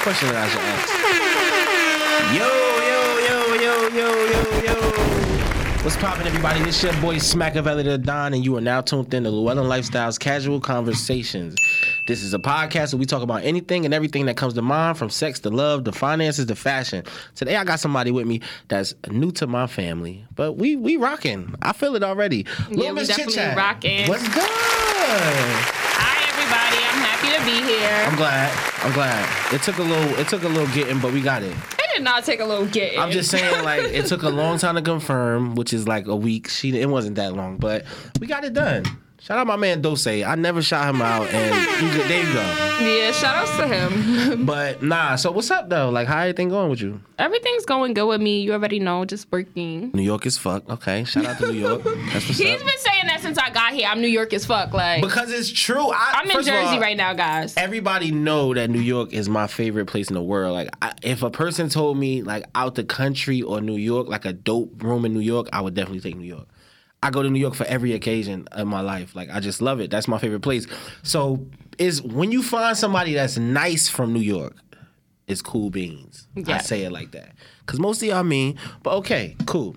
question that I should ask. Yo, yo, yo, yo, yo, yo, yo. What's poppin', everybody? This your boy Smackavelli the Don, and you are now tuned in to Llewellyn Lifestyles Casual Conversations. This is a podcast where we talk about anything and everything that comes to mind, from sex to love to finances to fashion. Today, I got somebody with me that's new to my family, but we we rocking. I feel it already. Lil we Miss definitely Chit Chat. rocking. What's good? Hi everybody, I'm happy to be here. I'm glad. I'm glad. It took a little. It took a little getting, but we got it. It did not take a little getting. I'm just saying, like, it took a long time to confirm, which is like a week. She, it wasn't that long, but we got it done. Shout out my man Dose. I never shot him out, and just, there you go. yeah, shout outs to him. But nah. So what's up though? Like, how everything going with you? Everything's going good with me. You already know, just working. New York is fuck. Okay, shout out to New York. That's what's He's up. been saying that since I got here. I'm New York as fuck. Like Because it's true. I, I'm in Jersey all, right now, guys. everybody know that New York is my favorite place in the world. Like, I, if a person told me like out the country or New York, like a dope room in New York, I would definitely take New York. I go to New York for every occasion of my life. Like, I just love it. That's my favorite place. So, is when you find somebody that's nice from New York, it's cool beans. I Yeah. say it like that. Cause most of y'all mean, but okay, cool.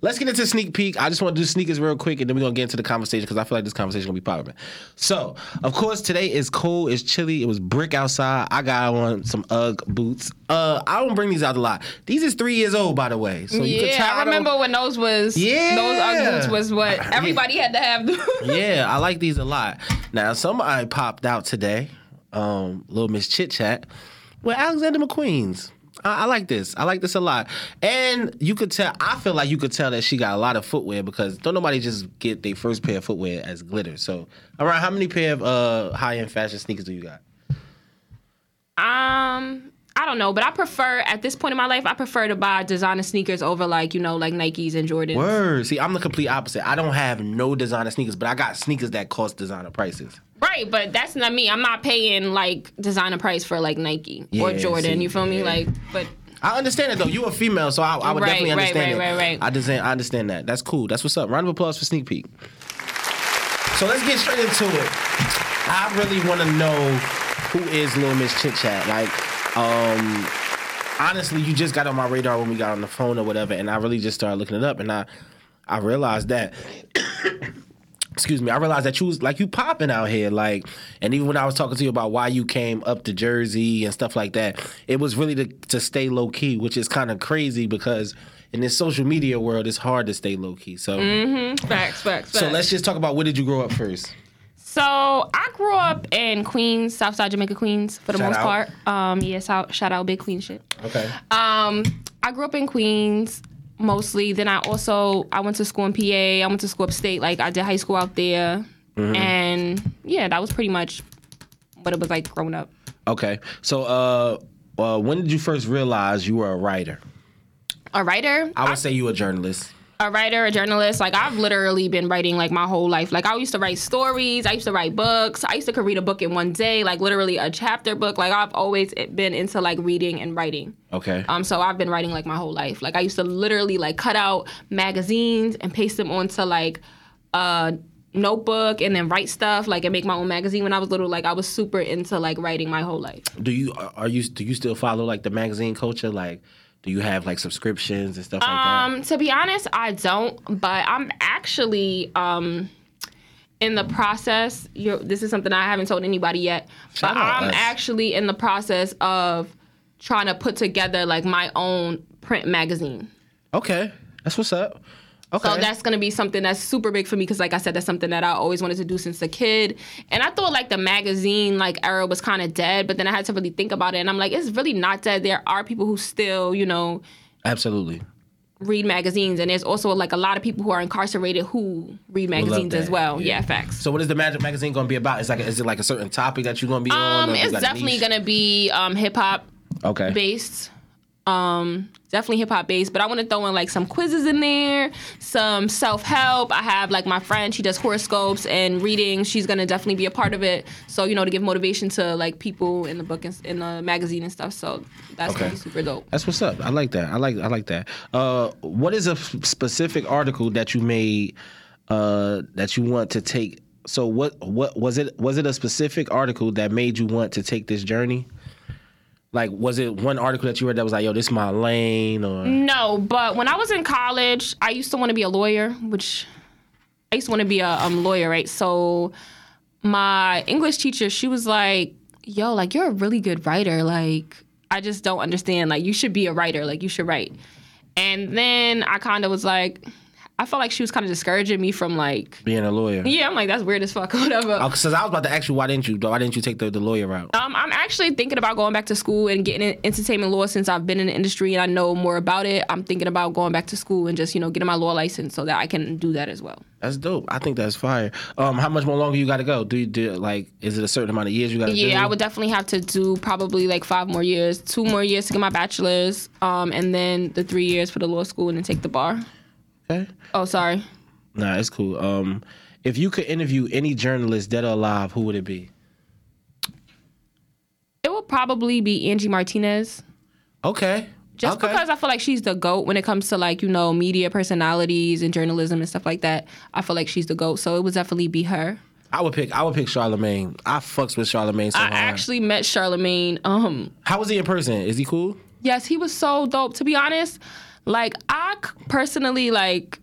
Let's get into sneak peek. I just want to do sneakers real quick, and then we're gonna get into the conversation because I feel like this conversation gonna be popular. So, of course, today is cold, it's chilly, it was brick outside. I got on some UGG boots. Uh, I don't bring these out a lot. These is three years old, by the way. So you can yeah, tell I remember when those was Yeah. those Ugg boots was what everybody had to have. yeah, I like these a lot. Now, somebody popped out today, um, little Miss Chit Chat, with Alexander McQueen's. I, I like this. I like this a lot. And you could tell, I feel like you could tell that she got a lot of footwear because don't nobody just get their first pair of footwear as glitter. So, all right, how many pair of uh, high end fashion sneakers do you got? Um, I don't know, but I prefer at this point in my life, I prefer to buy designer sneakers over like you know like Nikes and Jordans. Word. See, I'm the complete opposite. I don't have no designer sneakers, but I got sneakers that cost designer prices. Right, but that's not me. I'm not paying like designer price for like Nike or Jordan. see, you feel me? yeah. Like, but I understand it though. You a female, so I, I would Right, definitely understand right, it. right, right. I understand. I understand that. That's cool. That's what's up. Round of applause for sneak peek. So let's get straight into it. I really want to know who is Lil Miss Chit Chat. Like, um, honestly, you just got on my radar when we got on the phone or whatever, and I really just started looking it up, and I, I realized that. Excuse me, I realized that you was like you popping out here, like, and even when I was talking to you about why you came up to Jersey and stuff like that, it was really to, to stay low key, which is kind of crazy because in this social media world, it's hard to stay low key. So, facts, facts, facts. so let's just talk about where did you grow up first? So I grew up in Queens, Southside Jamaica, Queens, for the Shout most out. part. Um, yeah, shout, shout out, big Queen shit. Okay. Um, I grew up in Queens mostly. Then I also I went to school in PA. I went to school upstate. Like I did high school out there, Mm-hmm. and yeah, that was pretty much what it was like growing up. Okay. So, uh, uh, when did you first realize you were a writer? A writer, I would say you a journalist. A writer, a journalist. Like I've literally been writing like my whole life. Like I used to write stories. I used to write books. I used to read a book in one day, like literally a chapter book. Like I've always been into like reading and writing. Okay. Um, so I've been writing like my whole life. Like I used to literally like cut out magazines and paste them onto like a notebook and then write stuff like and make my own magazine when I was little. Like I was super into like writing my whole life. do you are you do you still follow like the magazine culture? Like, do you have like subscriptions and stuff like that? Um, to be honest, I don't, but I'm actually um in the process. You're, this is something I haven't told anybody yet, Shout but I'm us. actually in the process of trying to put together like my own print magazine. Okay, that's what's up. Okay. So that's gonna be something that's super big for me because, like I said, that's something that I always wanted to do since a kid. And I thought like the magazine like era was kind of dead, but then I had to really think about it, and I'm like, it's really not dead. There are people who still, you know, Absolutely. read magazines, and there's also like a lot of people who are incarcerated who read magazines as well. Yeah. Yeah, facts. So what is the Magic magazine going to be about? Is like is it like a certain topic that you're going to be on? Um, you it's definitely gonna be um hip hop okay. based. Um, definitely hip hop based, but I want to throw in like some quizzes in there, some self help. I have like my friend, she does horoscopes and readings. She's gonna definitely be a part of it. So you know, to give motivation to like people in the book and in the magazine and stuff. So that's Okay. gonna be super dope. That's what's up. I like that. I like I like that. Uh, what is a f- specific article that you made uh, that you want to take? So what what was it? Was it a specific article that made you want to take this journey? Like, was it one article that you read that was like, "Yo, this is my lane," or No, but when I was in college, I used to want to be a lawyer, which I used to want to be a um, lawyer, right? So my English teacher, she was like, "Yo, like you're a really good writer. Like I just don't understand. Like you should be a writer. Like you should write." And then I kind of was like, I felt like she was kind of discouraging me from like, being a lawyer? yeah, I'm like that's weird as fuck, whatever. Because I was about to ask you, why didn't you? Why didn't you take the, the lawyer route? Um, I'm actually thinking about going back to school and getting in entertainment law since I've been in the industry and I know more about it. I'm thinking about going back to school and just you know getting my law license so that I can do that as well. That's dope. I think that's fire. Um, how much more longer you got to go? Do you do like? Is it a certain amount of years you got to do? Yeah, I would definitely have to do probably like five more years, two more years to get my bachelor's, um, and then the three years for the law school and then take the bar. Okay. Oh, sorry. Nah, it's cool. Um, if you could interview any journalist, dead or alive, who would it be? It would probably be Angie Martinez. Okay. Just okay. because I feel like she's the GOAT when it comes to like, you know, media personalities and journalism and stuff like that. I feel like she's the GOAT. So it would definitely be her. I would pick. I would pick Charlemagne. I fucks with Charlemagne so I hard. actually met Charlemagne. Um, How was he in person? Is he cool? yes, he was so dope. To be honest, like I personally like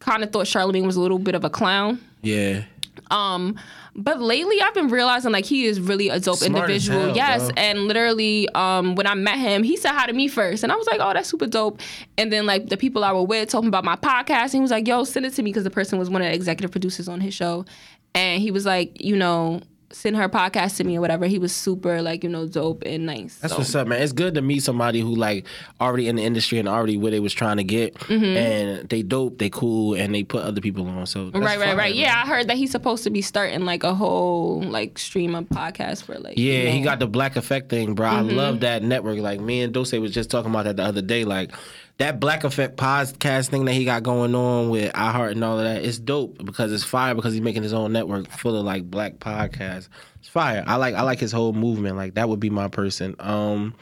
kind of thought Charlemagne was a little bit of a clown. Yeah. Um, but lately I've been realizing like he is really a dope Smart individual. hell, yes, bro. and literally, um, when I met him, he said hi to me first, and I was like, "Oh, that's super dope." And then like the people I were with told him about my podcast, and he was like, "Yo, send it to me," because the person was one of the executive producers on his show, and he was like, you know. Send her podcast to me or whatever. He was super like you know dope and nice. That's so. what's up, man. It's good to meet somebody who like already in the industry and already where they was trying to get, Mm-hmm. and they dope, they cool, and they put other people on. So that's Right, right, right. Yeah, I heard that he's supposed to be starting like a whole like stream of podcasts for like. Yeah, you he got the Black Effect thing, bro. Mm-hmm. I love that network. Like me and Dose was just talking about that the other day. Like that Black Effect podcast thing that he got going on with iHeart and all of that. It's dope because it's fire because he's making his own network full of like black podcasts. It's fire. I like I like his whole movement. Like that would be my person. Um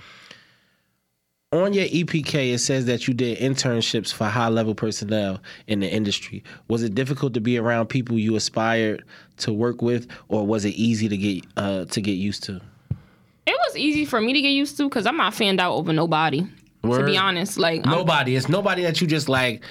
on your EPK, it says that you did internships for high level personnel in the industry. Was it difficult to be around people you aspired to work with, or was it easy to get uh, to get used to? It was easy for me to get used to because I'm not fanned out over nobody. To be honest, like I'm- Nobody. It's nobody that you just like.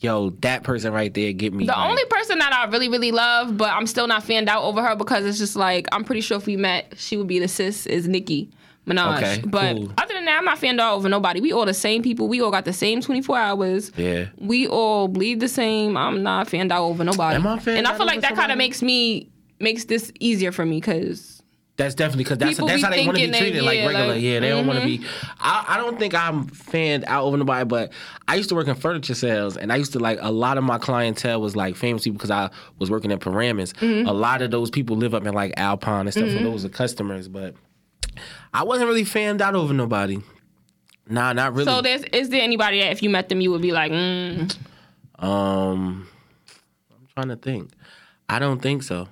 Yo, that person right there, get me. the like- only person that I really really love, but I'm still not fanned out over her because it's just like I'm pretty sure if we met, she would be the sis is Nicki Minaj. Okay, but cool. other than that, I'm not fanned out over nobody. We all the same people. We all got the same 24 hours. Yeah. We all bleed the same. I'm not fanned out over nobody. Am I fanned and I feel like that kind of makes me makes this easier for me because That's definitely because that's that's how they want to be treated, like yeah, regular. like, mm-hmm. yeah, they don't want to be. I, I don't think I'm fanned out over nobody, but I used to work in furniture sales, and I used to like a lot of my clientele was like famous people because I was working at Paramus. Mm-hmm. A lot of those people live up in like Alpine and stuff, so those are customers. But I wasn't really fanned out over nobody. Nah, not really. so there's is there anybody that if you met them you would be like mm, Um, I'm trying to think. I don't think so.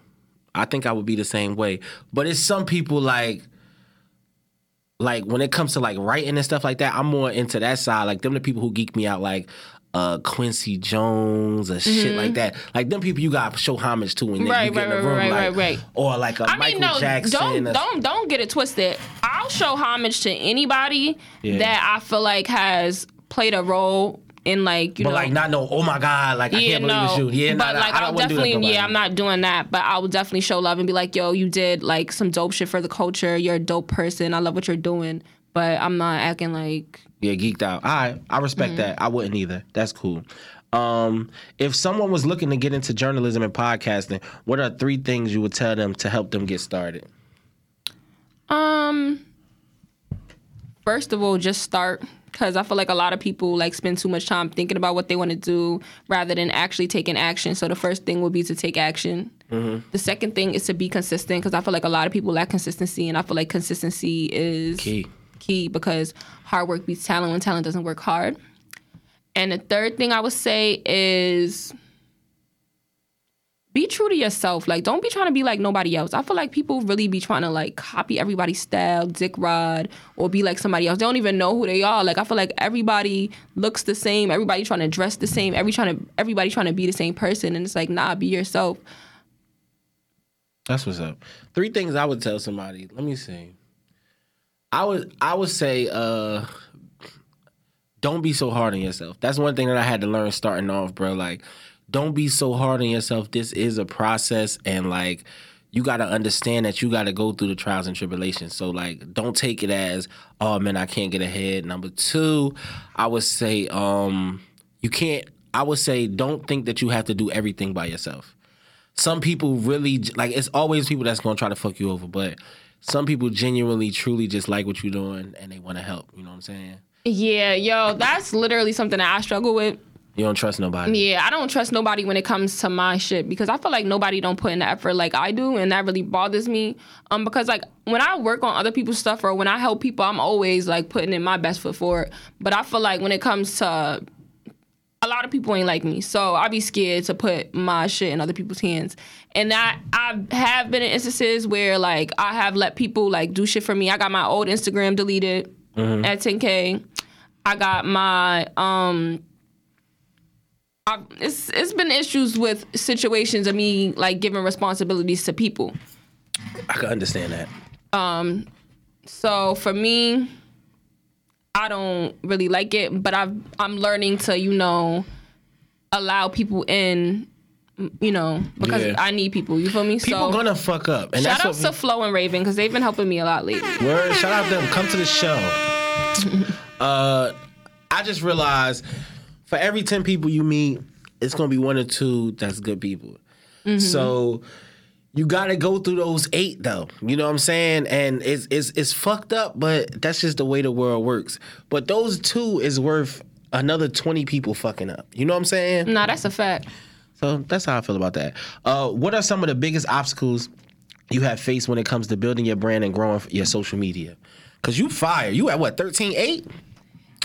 I think I would be the same way. But it's some people like, like when it comes to like writing and stuff like that. I'm more into that side. Like them, the people who geek me out, like uh Quincy Jones or shit like that. Like them people you got show homage to when Mm-hmm. Right, you get in the room, right, like, right, right. or like a I Michael mean, no, Jackson. don't or- don't don't get it twisted. I'll show homage to anybody Yeah. that I feel like has played a role in like you But know. like not know, oh my god, like I can't believe no. it's you. Yeah, but nah, like I I'll don't want to do that. to definitely, yeah, I'm not doing that. But I will definitely show love and be like, yo, you did like some dope shit for the culture. You're a dope person. I love what you're doing. But I'm not acting like Yeah, geeked out. All right, I respect Mm-hmm. that. I wouldn't either. That's cool. Um, if someone was looking to get into journalism and podcasting, what are three things you would tell them to help them get started? Um, first of all, just start because I feel like a lot of people like spend too much time thinking about what they want to do rather than actually taking action. So the first thing would be to take action. Mm-hmm. The second thing is to be consistent because I feel like a lot of people lack consistency, and I feel like consistency is Key. key because hard work beats talent when talent doesn't work hard. And the third thing I would say is be true to yourself. Like, don't be trying to be like nobody else. I feel like people really be trying to like copy everybody's style, dick rod, or be like somebody else. They don't even know who they are. Like, I feel like everybody looks the same. Everybody trying to dress the same. Every trying to everybody trying to be the same person. And it's like, nah, be yourself. That's what's up. Three things I would tell somebody. Let me see. I would I would say uh don't be so hard on yourself. That's one thing that I had to learn starting off, bro. Like, don't be so hard on yourself. This is a process and like you got to understand that you got to go through the trials and tribulations. So like don't take it as oh man, I can't get ahead. Number 2, I would say um you can't I would say don't think that you have to do everything by yourself. Some people really like it's always people that's to try to fuck you over, but some people genuinely truly just like what you're doing and they want to help, you know what I'm saying? Yeah, yo, that's literally something that I struggle with. You don't trust nobody. Yeah, I don't trust nobody when it comes to my shit because I feel like nobody don't put in the effort like I do, and that really bothers me. Um, because like when I work on other people's stuff or when I help people, I'm always like putting in my best foot forward. But I feel like when it comes to a lot of people ain't like me, so I be scared to put my shit in other people's hands. And I I have been in instances where like I have let people like do shit for me. I got my old Instagram deleted at 10k. I got my um. I, it's it's been issues with situations of me like giving responsibilities to people. I can understand that. Um, So for me, I don't really like it, but I've I'm learning to you know allow people in, you know, because Yeah. I need people. You feel me? People so gonna fuck up, and shout out to Flo and Raven because they've been helping me a lot lately. word. Shout out to them. Come to the show. uh, I just realized for every ten people you meet, it's gonna be one or two that's good people. So you gotta go through those eight though. You know what I'm saying? And it's it's it's fucked up, but that's just the way the world works. But those two is worth another twenty people fucking up. You know what I'm saying? Nah, that's a fact. So that's how I feel about that. Uh, what are some of the biggest obstacles you have faced when it comes to building your brand and growing your social media? Cause you fire. You at what, 13.8?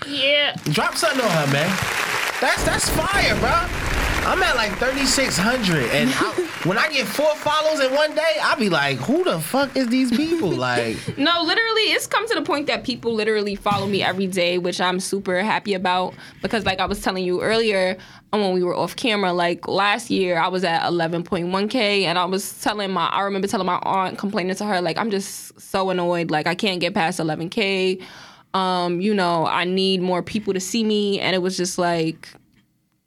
Yeah. Drop something on her, man. That's that's fire, bro. I'm at like 3,600. And I, when I get four follows in one day, I'll be like, who the fuck is these people? Like, No, literally, it's come to the point that people literally follow me every day, which I'm super happy about because, like I was telling you earlier, um, when we were off camera, like last year, I was at 11.1k, and I was telling my, I remember telling my aunt, complaining to her, like I'm just so annoyed, like I can't get past 11k. Um, you know, I need more people to see me, and it was just like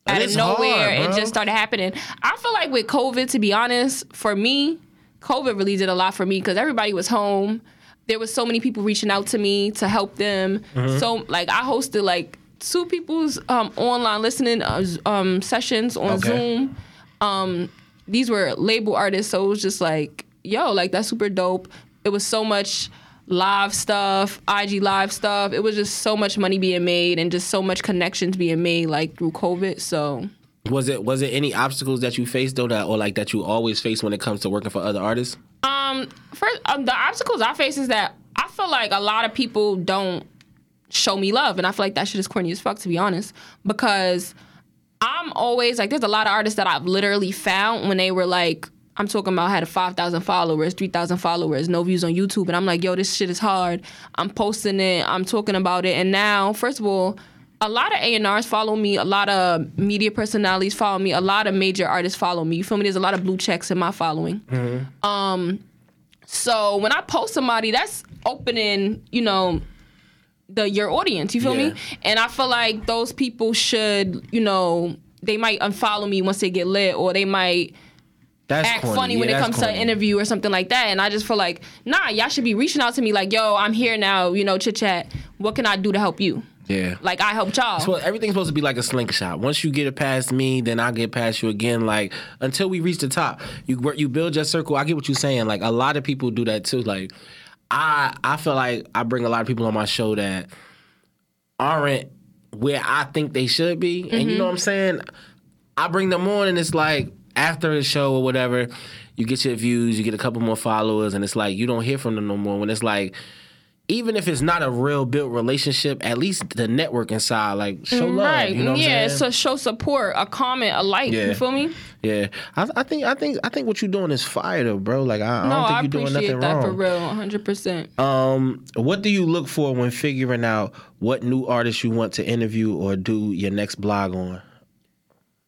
out of nowhere, hard, it just started happening. I feel like with COVID, to be honest, for me, COVID really did a lot for me because everybody was home. There was so many people reaching out to me to help them. Mm-hmm. So like I hosted like two people's um, online listening uh, um, sessions on Okay. Zoom. Um, these were label artists, so it was just like, yo, like that's super dope. It was so much live stuff, IG live stuff. It was just so much money being made and just so much connections being made like through COVID. So was it was it any obstacles that you faced though that or like that you always face when it comes to working for other artists? Um, first, um, the obstacles I face is that I feel like a lot of people don't show me love, and I feel like that shit is corny as fuck, to be honest. Because I'm always like, there's a lot of artists that I've literally found when they were like, I'm talking about I had a 5,000 followers, 3,000 followers, no views on YouTube, and I'm like, yo, this shit is hard. I'm posting it, I'm talking about it, and now, first of all. A lot of A&Rs follow me. A lot of media personalities follow me. A lot of major artists follow me. You feel me? There's a lot of blue checks in my following. Um, So when I post somebody, that's opening, you know, the your audience. You feel Yeah. me? And I feel like those people should, you know, they might unfollow me once they get lit, or they might That's act corny. funny when it comes to an interview or something like that. And I just feel like, nah, y'all should be reaching out to me like, yo, I'm here now, you know, chit chat. What can I do to help you? Yeah. Like I helped y'all. So everything's supposed to be like a slingshot. Once you get it past me, then I'll get past you again. Like until we reach the top, you work, you build your circle. I get what you're saying. Like a lot of people do that too. Like I, I feel like I bring a lot of people on my show that aren't where I think they should be, and you mm-hmm. know what I'm saying. I bring them on, and it's like after the show or whatever, you get your views, you get a couple more followers, and it's like you don't hear from them no more. When it's like even if it's not a real built relationship, at least the networking side, like show love. right. You know what yeah, so show support, a comment, a like. Yeah. You feel me? yeah, I, I think I think I think what you're doing is fire, though, bro. Like I, I No, don't think I you're doing appreciate nothing that wrong. for real, 100%. Um, what do you look for when figuring out what new artists you want to interview or do your next blog on?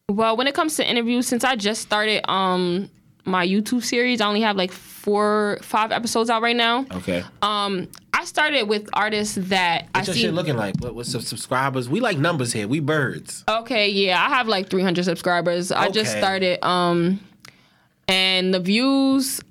Well, when it comes to interviews, since I just started um my YouTube series, I only have like four, five episodes out right now. Okay. Um, I started with artists that What's I your see. shit looking like? What, what's some subscribers? We like numbers here. We birds. Okay, yeah, I have like 300 subscribers. I just started, um, and the views,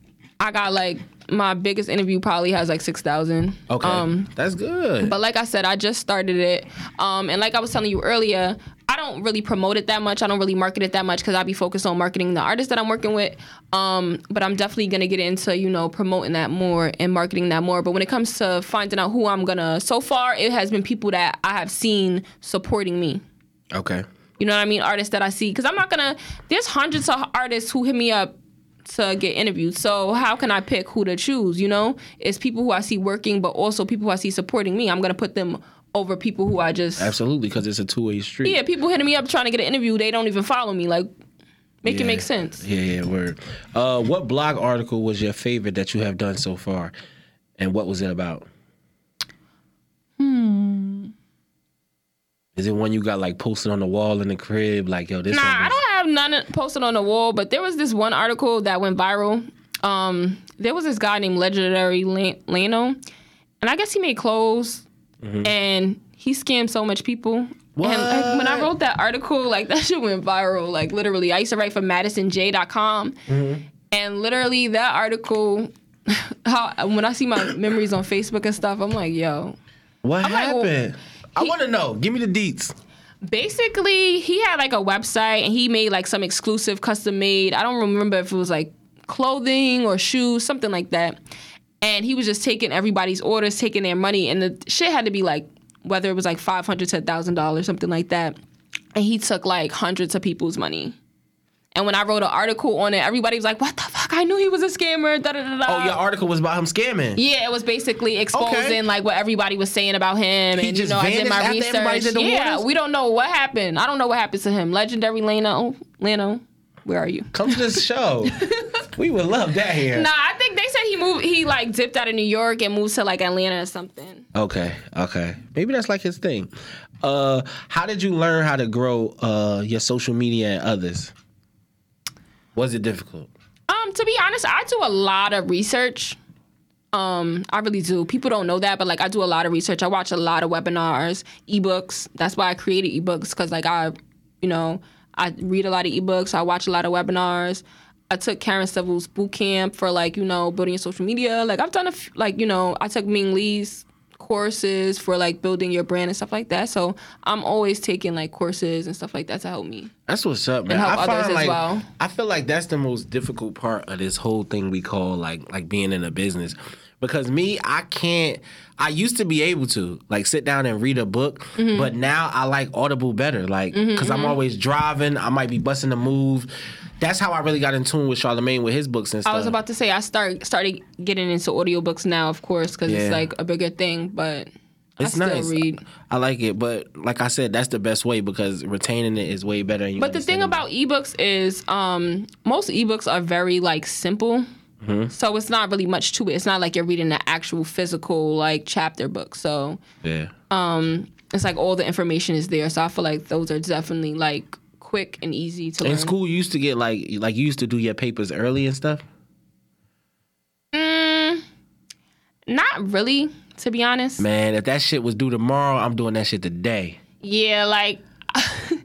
I got like my biggest interview probably has like 6,000. Okay, Um, that's good. but like I said, I just started it. Um, and like I was telling you earlier, I don't really promote it that much. I don't really market it that much because I be focused on marketing the artists that I'm working with. Um, but I'm definitely gonna get into you know promoting that more and marketing that more. But when it comes to finding out who I'm gonna, so far it has been people that I have seen supporting me. okay. You know what I mean? Artists that I see. Because I'm not going to, there's hundreds of artists who hit me up to get interviewed. So how can I pick who to choose? You know, it's people who I see working, but also people who I see supporting me. I'm going to put them over people who I just, Absolutely, because it's a two way street. yeah, people hitting me up trying to get an interview. They don't even follow me. Like, make it make sense. Yeah, yeah, word. Uh, what blog article was your favorite that you have done so far, and what was it about? Hmm. Is it one you got like posted on the wall in the crib? Like, yo, this Nah, one. I don't have none posted on the wall, but there was this one article that went viral. Um, there was this guy named Legendary Lan- Lano, and I guess he made clothes, Mm-hmm. and he scammed so much people. And like, when I wrote that article, like that shit went viral. Like literally, I used to write for MadisonJ.com, mm-hmm. and literally that article. How when I see my memories on Facebook and stuff, I'm like, yo, What like, well, happened? I want to know. Give me the deets. basically he had like a website and he made like some exclusive custom made i don't remember if it was like clothing or shoes something like that and he was just taking everybody's orders taking their money and the shit had to be like whether it was like 500 to $1000 something like that and he took like hundreds of people's money and when i wrote an article on it everybody was like what the fuck i knew he was a scammer da, da, da. Oh, your article was about him scamming. Yeah, it was basically exposing Okay. like what everybody was saying about him, He and just you know I did my research. yeah, waters? we don't know what happened. I don't know what happened to him. Legendary Lano, Lano, where are you? Come to this show. We would love that here. Nah, I think they said he moved. He like dipped out of New York and moved to like Atlanta or something. Okay, okay. Maybe that's like his thing. Uh, how did you learn how to grow uh, your social media and others? Was it difficult? Um, to be honest, I do a lot of research. Um, I really do. People don't know that, but like I do a lot of research. I watch a lot of webinars, ebooks. That's why I created ebooks because like I, you know, I read a lot of ebooks. I watch a lot of webinars. I took Karen Stivel's boot camp for like you know building your social media. Like I've done a f- like you know I took Ming Lee's courses for like building your brand and stuff like that. So I'm always taking like courses and stuff like that to help me. That's what's up, man. help I others find as like well. I feel like that's the most difficult part of this whole thing we call like like being in a business. Because me, I can't. I used to be able to like sit down and read a book, Mm-hmm. but now I like Audible better. Like because I'm always driving, I might be busting a move. That's how I really got in tune with Charlemagne with his books and stuff. I was about to say I start started getting into audiobooks now, of course, because Yeah. it's like a bigger thing. But It's I still nice. read. I like it, but like I said, that's the best way because retaining it is way better. you But the thing about ebooks is um, most ebooks are very like simple. Mm-hmm. So it's not really much to it. It's not like you're reading the actual physical like chapter book. So yeah. um, it's like all the information is there. So I feel like those are definitely like quick and easy to learn. In learn. school, you used to get like like you used to do your papers early and stuff. Mm, not really, to be honest. Man, if that shit was due tomorrow, I'm doing that shit today. Yeah, like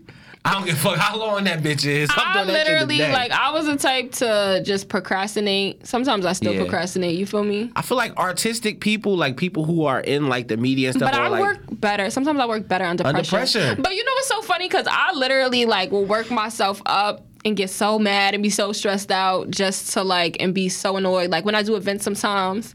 I don't give a fuck how long that bitch is. I'm I literally like I was the type to just procrastinate. Sometimes I still Yeah. procrastinate. You feel me? I feel like artistic people, like people who are in like the media and stuff, But I like, work better. Sometimes I work better under, Under pressure. pressure. But you know what's so funny? Because I literally like will work myself up and get so mad and be so stressed out just to like and be so annoyed. Like when I do events, sometimes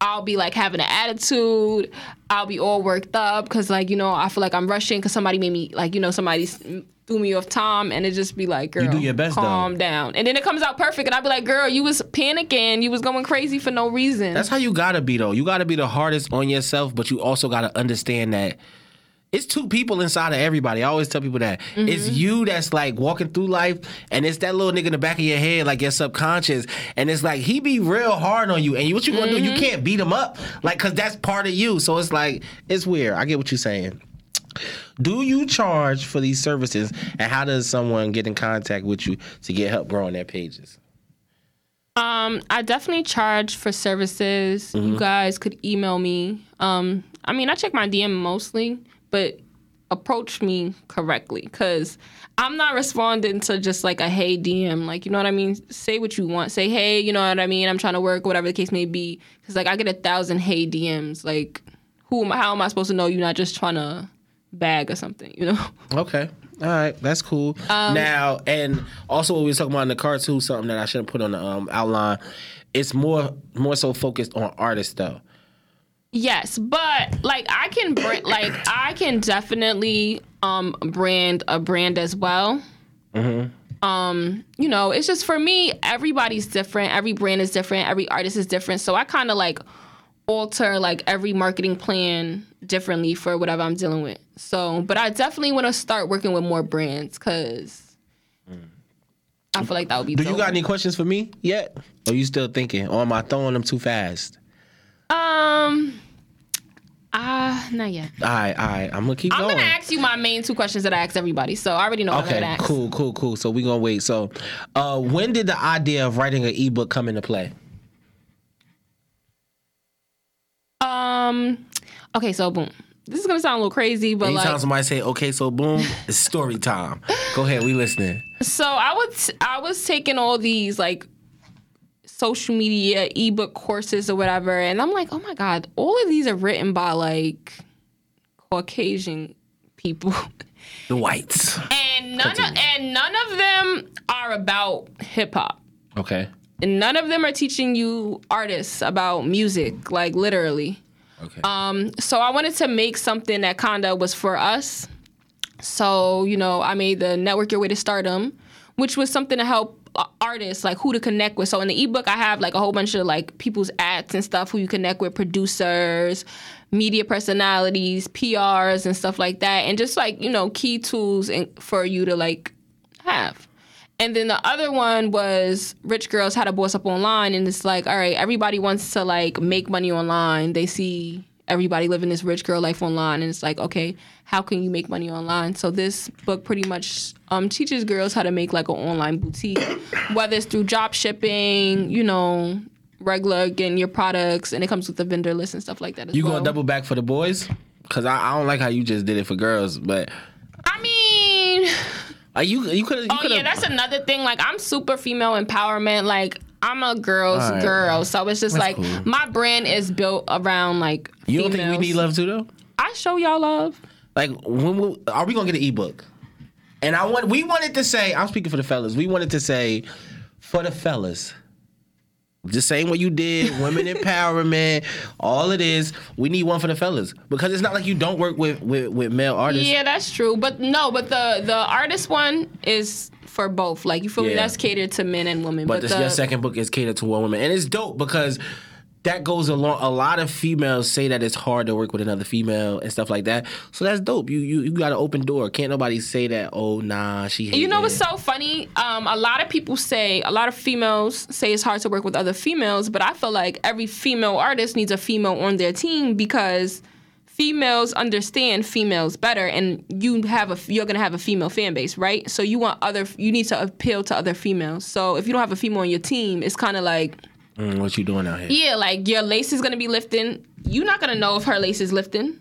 I'll be like having an attitude. I'll be all worked up because like you know I feel like I'm rushing because somebody made me like you know somebody s- threw me off time and it just be like girl do your best, though. calm down and then it comes out perfect and I'll be like girl you was panicking you was going crazy for no reason That's how you gotta be though. You gotta be the hardest on yourself, but you also gotta understand that it's two people inside of everybody. I always tell people that. Mm-hmm. It's you that's like walking through life, and it's that little nigga in the back of your head, like your subconscious. And it's like he be real hard on you. And you, what you gonna do? You mm-hmm. can't beat him up. Like, cause that's part of you. So it's like, it's weird. I get what you're saying. Do you charge for these services? And how does someone get in contact with you to get help growing their pages? Um, I definitely charge for services. Mm-hmm. You guys could email me. Um, I mean, I check my DM mostly, but approach me correctly because I'm not responding to just like a hey DM. Like, you know what I mean? Say what you want. Say, hey, you know what I mean? I'm trying to work, whatever the case may be. Because, like, I get a thousand hey DMs. Like, who am I, how am I supposed to know you're not just trying to bag or something, you know? Okay. All right, that's cool. Um, now, and also what we were talking about in the cartoon, something that I should have put on the um, outline. It's more more so focused on artists though. Yes, but like I can brand, like I can definitely um brand a brand as well. Um, you know, it's just for me, everybody's different. Every brand is different. Every artist is different. So I kind of like alter like every marketing plan differently for whatever I'm dealing with. So, but I definitely want to start working with more brands because I feel like that would be. Do you got any questions for me yet? Or you still thinking? Or am I throwing them too fast? Um. Ah, not yet. All right, all right. I'm gonna keep going. I'm going. gonna ask you my main two questions that I ask everybody, so I already know what I'm Okay, gonna ask. cool, cool, cool. So we gonna wait. So, uh, when did the idea of writing an ebook come into play? Um, okay, so boom. This is gonna sound a little crazy, but Anytime like, somebody say, "Okay, so boom," it's story time. Go ahead, we listening. so I was I was taking all these like social media ebook courses or whatever, and I'm like, oh my god, all of these are written by like Caucasian people. The whites. And none of, and none of them are about hip hop. Okay. And none of them are teaching you artists about music, like literally. Okay. Um, so I wanted to make something that kinda was for us. So, you know, I made the Network Your Way to Stardom, which was something to help uh, artists, like who to connect with. So in the ebook, I have like a whole bunch of like people's ads and stuff who you connect with, producers, media personalities, PRs, and stuff like that, and just like you know key tools in, for you to like have. And then the other one was Rich Girls How to Boss Up Online. And it's like, all right, everybody wants to like make money online. They see everybody living this rich girl life online. And it's like, okay, how can you make money online? So this book pretty much um, teaches girls how to make like an online boutique, whether it's through drop shipping, you know, regular getting your products, and it comes with a vendor list and stuff like that as You well. gonna double back for the boys? Cause I, I don't like how you just did it for girls, but I mean, uh, you you could you Oh could yeah, that's another thing. Like I'm super female empowerment. Like I'm a girl's right. girl, so it's just like cool. my brand is built around like. You don't females. think we need love too though? I show y'all love. Like when will, are we gonna get an ebook? And I want we wanted to say I'm speaking for the fellas. We wanted to say for the fellas. The same way you did, women empowerment, all it is. We need one for the fellas because it's not like you don't work with with, with male artists. Yeah, that's true. But no, but the the artist one is for both. Like you feel me? That's catered to men and women. But But, this, the, your second book is catered to one woman, and it's dope because that goes along. A lot of females say that it's hard to work with another female and stuff like that. So that's dope. You you you got an open door. Can't nobody say that. Oh nah, she. You know it. what's so funny? Um, a lot of people say, a lot of females say it's hard to work with other females, but I feel like every female artist needs a female on their team because females understand females better, and you have a you're gonna have a female fan base, right? So you want other, you need to appeal to other females. So if you don't have a female on your team, it's kind of like Mm, what you doing out here? yeah, like your lace is gonna be lifting. You're not gonna know if her lace is lifting.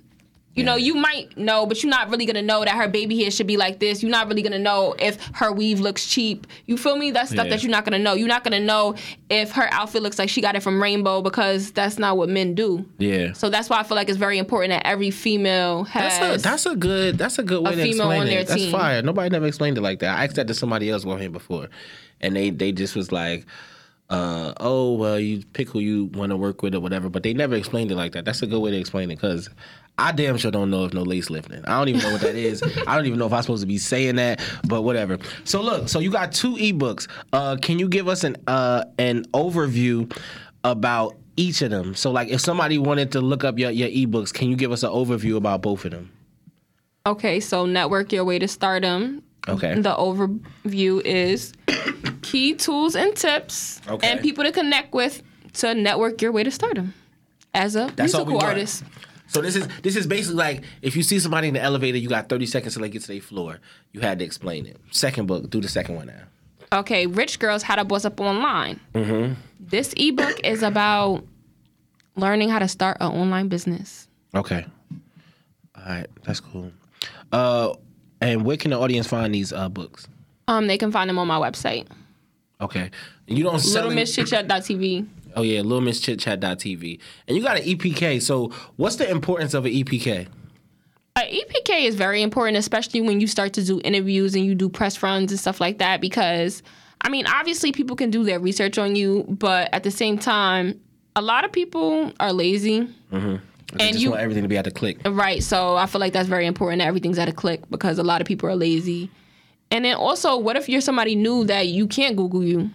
You know, you might know, but you're not really gonna know that her baby hair should be like this. You're not really gonna know if her weave looks cheap. You feel me? That's stuff Yeah. that you're not gonna know. You're not gonna know if her outfit looks like she got it from Rainbow because that's not what men do. Yeah. So that's why I feel like it's very important that every female has. That's a that's a good that's a good way a to female explain on it. That's team. fire. Nobody never explained it like that. I asked that to somebody else on here before, and they they just was like, uh, "Oh well, you pick who you want to work with or whatever." But they never explained it like that. That's a good way to explain it because I damn sure don't know if no lace lifting. I don't even know what that is. I don't even know if I'm supposed to be saying that, but whatever. So look, so you got two ebooks. Uh, can you give us an uh an overview about each of them? So like, if somebody wanted to look up your your ebooks, can you give us an overview about both of them? Okay, so network your way to stardom. Okay. The overview is key tools and tips Okay. and people to connect with to network your way to stardom as a That's musical artist. So this is this is basically like if you see somebody in the elevator, you got 30 seconds till they get to their floor. You had to explain it. Second book, do the second one now. Okay, Rich Girls How to Boss Up Online. Mm-hmm. This ebook is about learning how to start an online business. Okay. All right, that's cool. Uh, and where can the audience find these uh, books? Um, they can find them on my website, Okay. You don't sell any- littlemisschitchat.tv. Oh yeah, Little Miss Chit Chat.tv. And you got an EPK. So what's the importance of an EPK? Uh, EPK is very important, especially when you start to do interviews and you do press runs and stuff like that. Because, I mean, obviously people can do their research on you, but at the same time, a lot of people are lazy. They And just you- want everything to be at a click. Right. So I feel like that's very important that everything's at a click because a lot of people are lazy. And then also, what if you're somebody new that you can't Google you?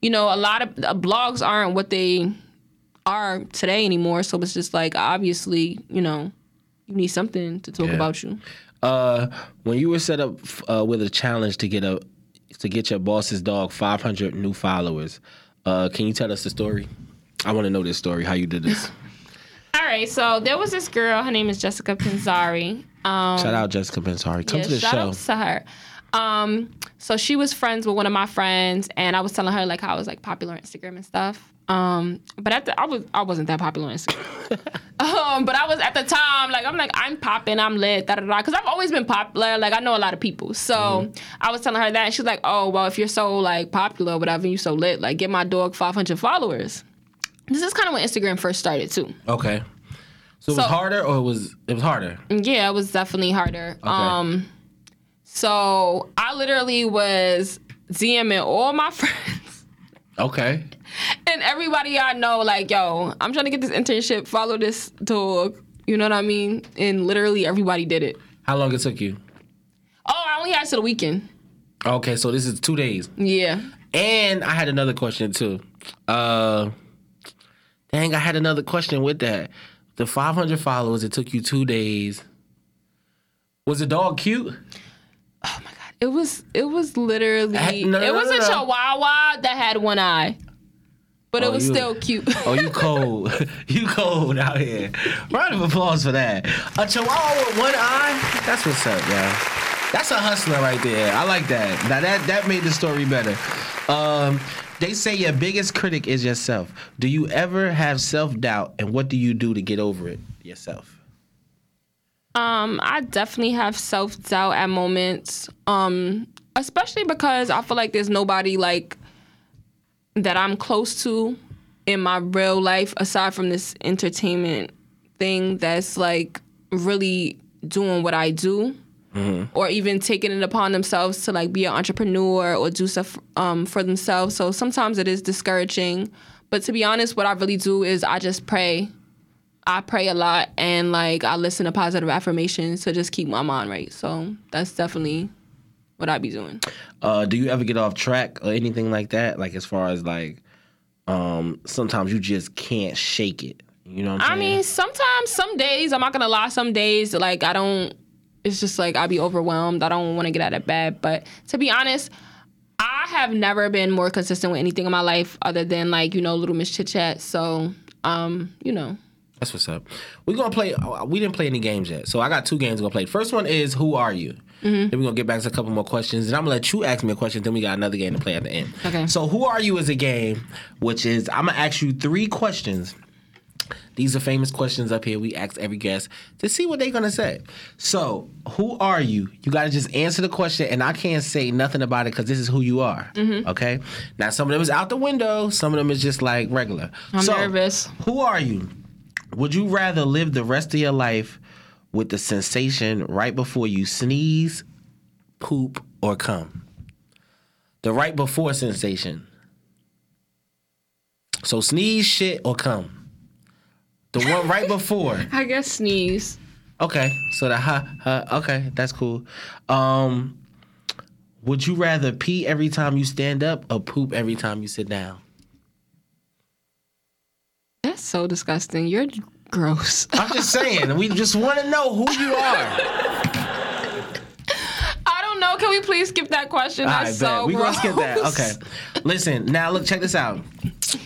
You know, a lot of uh, blogs aren't what they are today anymore. So it's just like, obviously, you know, you need something to talk Yeah. about you. Uh, when you were set up uh, with a challenge to get a to get your boss's dog 500 new followers, uh, can you tell us the story? I want to know this story. How you did this? All right. So there was this girl. Her name is Jessica Pinzari. Um, Shout out Jessica Bensari. Come yeah, to the shout show. out to her. Um, so she was friends with one of my friends, and I was telling her like how I was like popular on Instagram and stuff. Um, but at the, I was I wasn't that popular on Instagram. um, but I was at the time like I'm like I'm popping, I'm lit, da da da. Because I've always been popular. Like I know a lot of people. So Mm-hmm. I was telling her that, and she was like, Oh well, if you're so like popular, whatever, you so lit, like get my dog 500 followers. This is kind of when Instagram first started too. Okay. So it was So- harder, or it was it was harder? Yeah, it was definitely harder. Um, so I literally was DMing all my friends Okay. and everybody I know, like, yo, I'm trying to get this internship, follow this dog. You know what I mean? And literally everybody did it. How long it took you? Oh, I only had to the weekend. Okay, so this is two days. Yeah. And I had another question too. Uh, dang, I had another question with that. The 500 followers, it took you two days. Was the dog cute? Oh my god. It was it was literally Eh, no, no, it was no, a no. chihuahua that had one eye. But Oh, it was you- still cute. Oh, you cold. you cold out here. Round of applause for that. A chihuahua with one eye? That's what's up, y'all. That's a hustler right there. I like that. Now that that made the story better. Um, they say your biggest critic is yourself. Do you ever have self doubt, and what do you do to get over it yourself? Um, I definitely have self doubt at moments. Um, especially because I feel like there's nobody like that I'm close to in my real life aside from this entertainment thing that's like really doing what I do. Or even taking it upon themselves to like be an entrepreneur or do stuff um, for themselves. So sometimes it is discouraging. But to be honest, what I really do is I just pray I pray a lot and like I listen to positive affirmations to just keep my mind right. So that's definitely what I be doing. Uh, do you ever get off track or anything like that? Like as far as like, um, sometimes you just can't shake it. You know what I'm I mean, sometimes, some days, I'm not gonna lie, some days like I don't. It's just like I'd be overwhelmed. I don't want to get out of bed. But to be honest, I have never been more consistent with anything in my life other than like you know Little Miss Chit Chat. So um, you know. That's what's up. We're gonna play. We didn't play any games yet, so I got two games we're gonna play. First one is Who Are You? Then we're gonna get back to a couple more questions, and I'm gonna let you ask me a question. Then we got another game to play at the end. Okay. So Who Are You is a game, which is I'm gonna ask you three questions. These are famous questions up here. We ask every guest to see what they're gonna say. So, who are you? You gotta just answer the question, and I can't say nothing about it because this is who you are. Mm-hmm. Okay. Now, some of them is out the window. Some of them is just like regular. I'm So, nervous. Who are you? Would you rather live the rest of your life with the sensation right before you sneeze, poop, or come? The right before sensation. So sneeze, shit, or come. The one right before. I guess sneeze. Okay, so the ha ha. Okay, that's cool. Um, would you rather pee every time you stand up or poop every time you sit down? That's so disgusting. You're gross. I'm just saying. we just want to know who you are. I don't know. Can we please skip that question? That's right, so. We gonna skip that. gross. Okay. Listen, now look, check this out.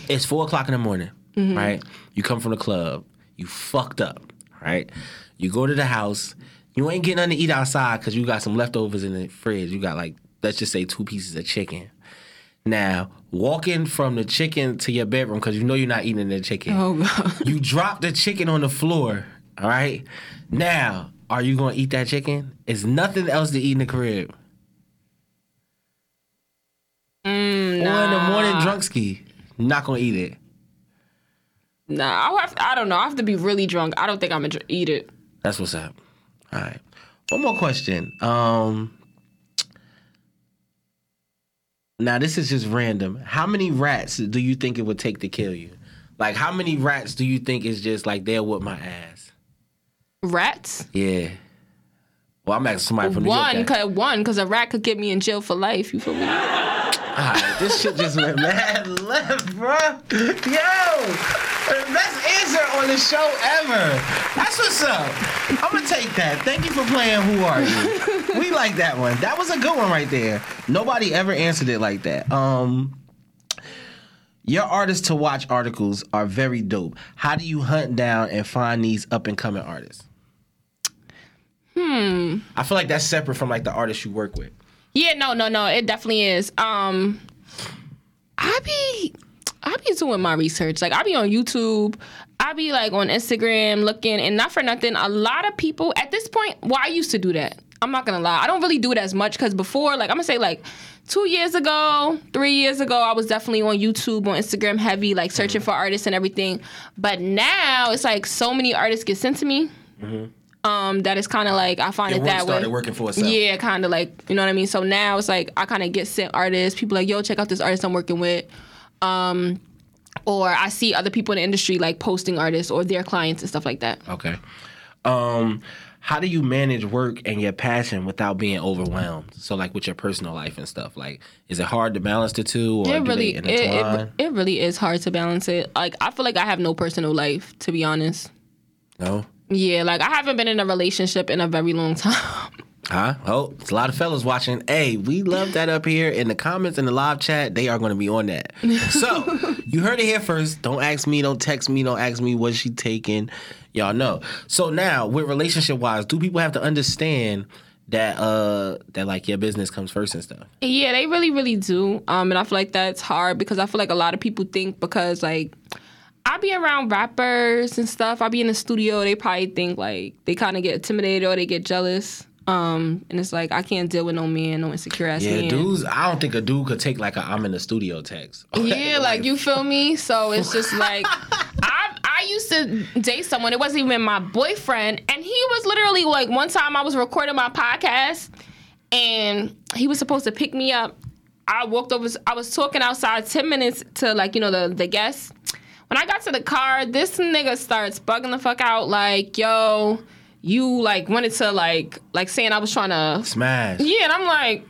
It's four o'clock in the morning, Mm-hmm. right? You come from the club, you fucked up, right? You go to the house, you ain't getting nothing to eat outside because you got some leftovers in the fridge. You got like, let's just say two pieces of chicken. Now, walking from the chicken to your bedroom because you know you're not eating the chicken. Oh god. You drop the chicken on the floor. All right. Now, are you gonna eat that chicken? It's nothing else to eat in the crib. Mm, Or in the morning drunk ski. Not gonna eat it. Nah, I have. I don't know. I have to be really drunk. I don't think I'm gonna eat it. That's what's up. All right. One more question. Um Now this is just random. How many rats do you think it would take to kill you? Like how many rats do you think is just like they'll whip my ass? Rats. Yeah. Well, I'm asking somebody from New One, York. that- cause one, cause a rat could get me in jail for life. You feel me? Alright, this shit just went mad left, bro. Yo, best answer on the show ever. That's what's up. I'm gonna take that. Thank you for playing Who Are You? We like that one. That was a good one right there. Nobody ever answered it like that. Um, your artists to watch articles are very dope. How do you hunt down and find these up and coming artists? Hmm. I feel like that's separate from like the artists you work with. Yeah, no, no, no. It definitely is. Um, I be, I be doing my research. Like I be on YouTube. I be like on Instagram looking, and not for nothing. A lot of people at this point. Well, I used to do that. I'm not gonna lie. I don't really do it as much because before, like I'm gonna say, like two years ago, three years ago, I was definitely on YouTube, on Instagram, heavy, like searching for artists and everything. But now it's like so many artists get sent to me. Um, that is kind of like I find Your it that way. started working for itself. Yeah, kind of like you know what I mean. So now it's like I kind of get sent artists. People like, yo, check out this artist I'm working with. Um, or I see other people in the industry like posting artists or their clients and stuff like that. Okay. Um, how do you manage work and your passion without being overwhelmed? So, like with your personal life and stuff, like is it hard to balance the two, or It really, it, it, it really is hard to balance it. Like I feel like I have no personal life, to be honest. no. Yeah, like I haven't been in a relationship in a very long time. Huh? Oh, it's a lot of fellas watching. Hey, we love that up here in the comments in the live chat. They are going to be on that. So you heard it here first. Don't ask me. Don't text me. Don't ask me what she taking. Y'all know. So now, with relationship wise, do people have to understand that uh that like your business comes first and stuff? Yeah, they really, really do. Um, and I feel like that's hard because I feel like a lot of people think because like I be around rappers and stuff. I be in the studio. They probably think like they kind of get intimidated or they get jealous. Um, and it's like I can't deal with no man, no insecure ass Yeah, man. dudes. I don't think a dude could take like a I'm in the studio text. Yeah, like you feel me? So it's just like I I used to date someone. It wasn't even my boyfriend, and he was literally like one time I was recording my podcast, and he was supposed to pick me up. I walked over. I was talking outside ten minutes to like you know the the guests. When I got to the car, this nigga starts bugging the fuck out like, yo, you like wanted to like like saying I was trying to Smash. yeah, and I'm like,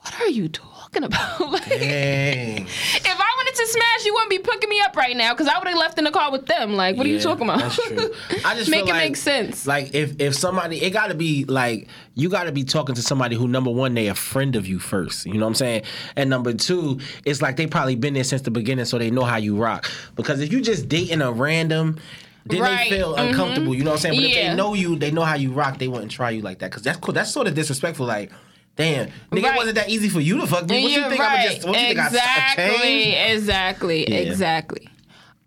what are you talking about? like, Dang. if I wanted to smash, you wouldn't be picking me up right now because I would have left in the car with them. Like, what are you talking about? That's true. I just Make feel it like, make sense. Like if if somebody, it got to be like you got to be talking to somebody who number one they a friend of you first. You know what I'm saying? And number two, it's like they probably been there since the beginning, so they know how you rock. Because if you just dating a random. Then Right. they feel uncomfortable, mm-hmm. you know what I'm saying? But if they know you, they know how you rock, they wouldn't try you like that. Cause that's cool. That's sort of disrespectful. Like, damn, nigga, it Right. wasn't that easy for you to fuck me. What you think? I'ma just what you think I, I exactly. Exactly. Yeah. Exactly.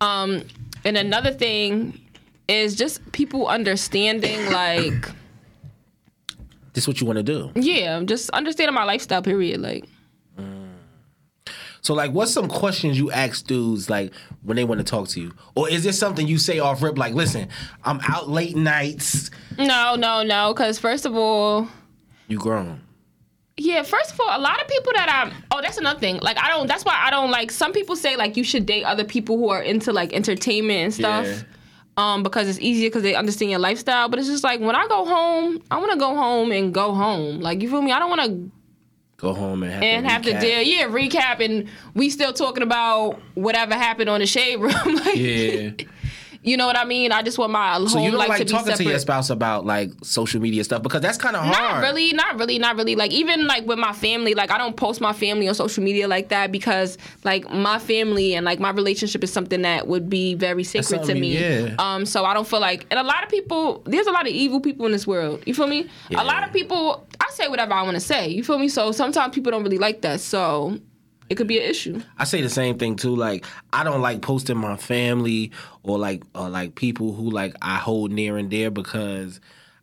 Um, and another thing is just people understanding, like, This what you want to do. yeah, just understanding my lifestyle. Period. Like, So like, what's some questions you ask dudes like when they want to talk to you, or is this something you say off rip? Like, listen, I'm out late nights. no, no, no. Because first of all, You grown. Yeah, first of all, a lot of people that I'm oh, that's another thing. Like I don't that's why I don't like some people say like you should date other people who are into like entertainment and stuff. Yeah. Um, because it's easier because they understand your lifestyle. But it's just like when I go home, I want to go home and go home. Like you feel me? I don't want to Go home and have and to have to deal. Yeah, recap and we still talking about whatever happened on the shade room. like, Yeah. You know what I mean? I just want my So you don't like to talking to your spouse about like social media stuff because that's kind of hard. Not really, not really, not really. Like even like with my family, like I don't post my family on social media like that because like my family and like my relationship is something that would be very sacred to me. yeah. Um, so I don't feel like, and a lot of people, there's a lot of evil people in this world. You feel me? Yeah. A lot of people, I say whatever I want to say. You feel me? So sometimes people don't really like that. So it could be an issue. I say the same thing too. Like I don't like posting my family or like or like people who like I hold near and dear because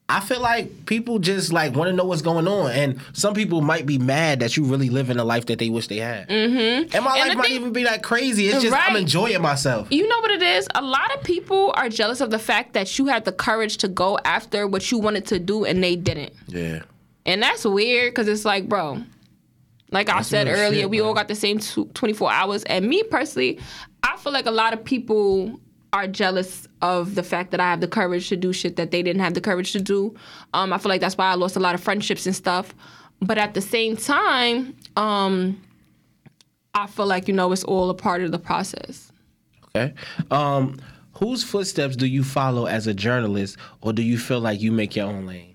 I feel like people just like want to know what's going on, and some people might be mad that you really live in a life that they wish they had. Mm-hmm. And my And life might thing- even be that crazy. It's just I'm enjoying myself. You know what it is? A lot of people are jealous of the fact that you had the courage to go after what you wanted to do and they didn't. Yeah. And that's weird because it's like, bro, like I said earlier, shit, we all got the same tw- 24 hours. And me personally, I feel like a lot of people are jealous of the fact that I have the courage to do shit that they didn't have the courage to do. Um, I feel like that's why I lost a lot of friendships and stuff. But at the same time, um, I feel like, you know, it's all a part of the process. Okay. Um, whose footsteps do you follow as a journalist, or do you feel like you make your own lane?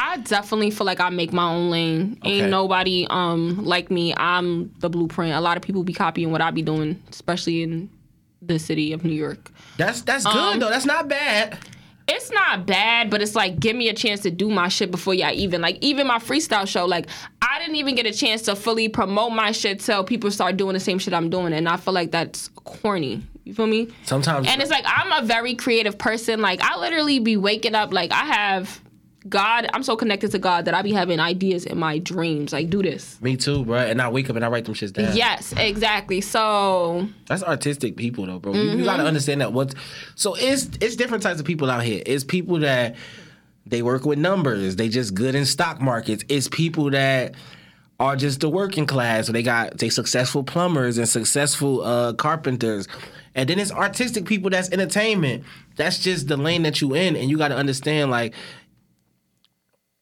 I definitely feel like I make my own lane. Okay. Ain't nobody um like me. I'm the blueprint. A lot of people be copying what I be doing, especially in the city of New York. That's that's good Um, though. That's not bad. It's not bad, but it's like give me a chance to do my shit before y'all even like even my freestyle show. Like I didn't even get a chance to fully promote my shit till people start doing the same shit I'm doing, and I feel like that's corny. You feel me? Sometimes And it's like I'm a very creative person. Like I literally be waking up like I have God. I'm so connected to God that I be having ideas in my dreams. Like do this. me too, bro. And I wake up and I write them shits down. Yes, exactly. So That's artistic people though, bro. You- You, Mm-hmm. gotta understand that what so it's it's different types of people out here. It's people that they work with numbers, they just good in stock markets. It's people that are just the working class, or they got they successful plumbers and successful uh, carpenters. And then it's artistic people that's entertainment. That's just the lane that you in, and you got to understand like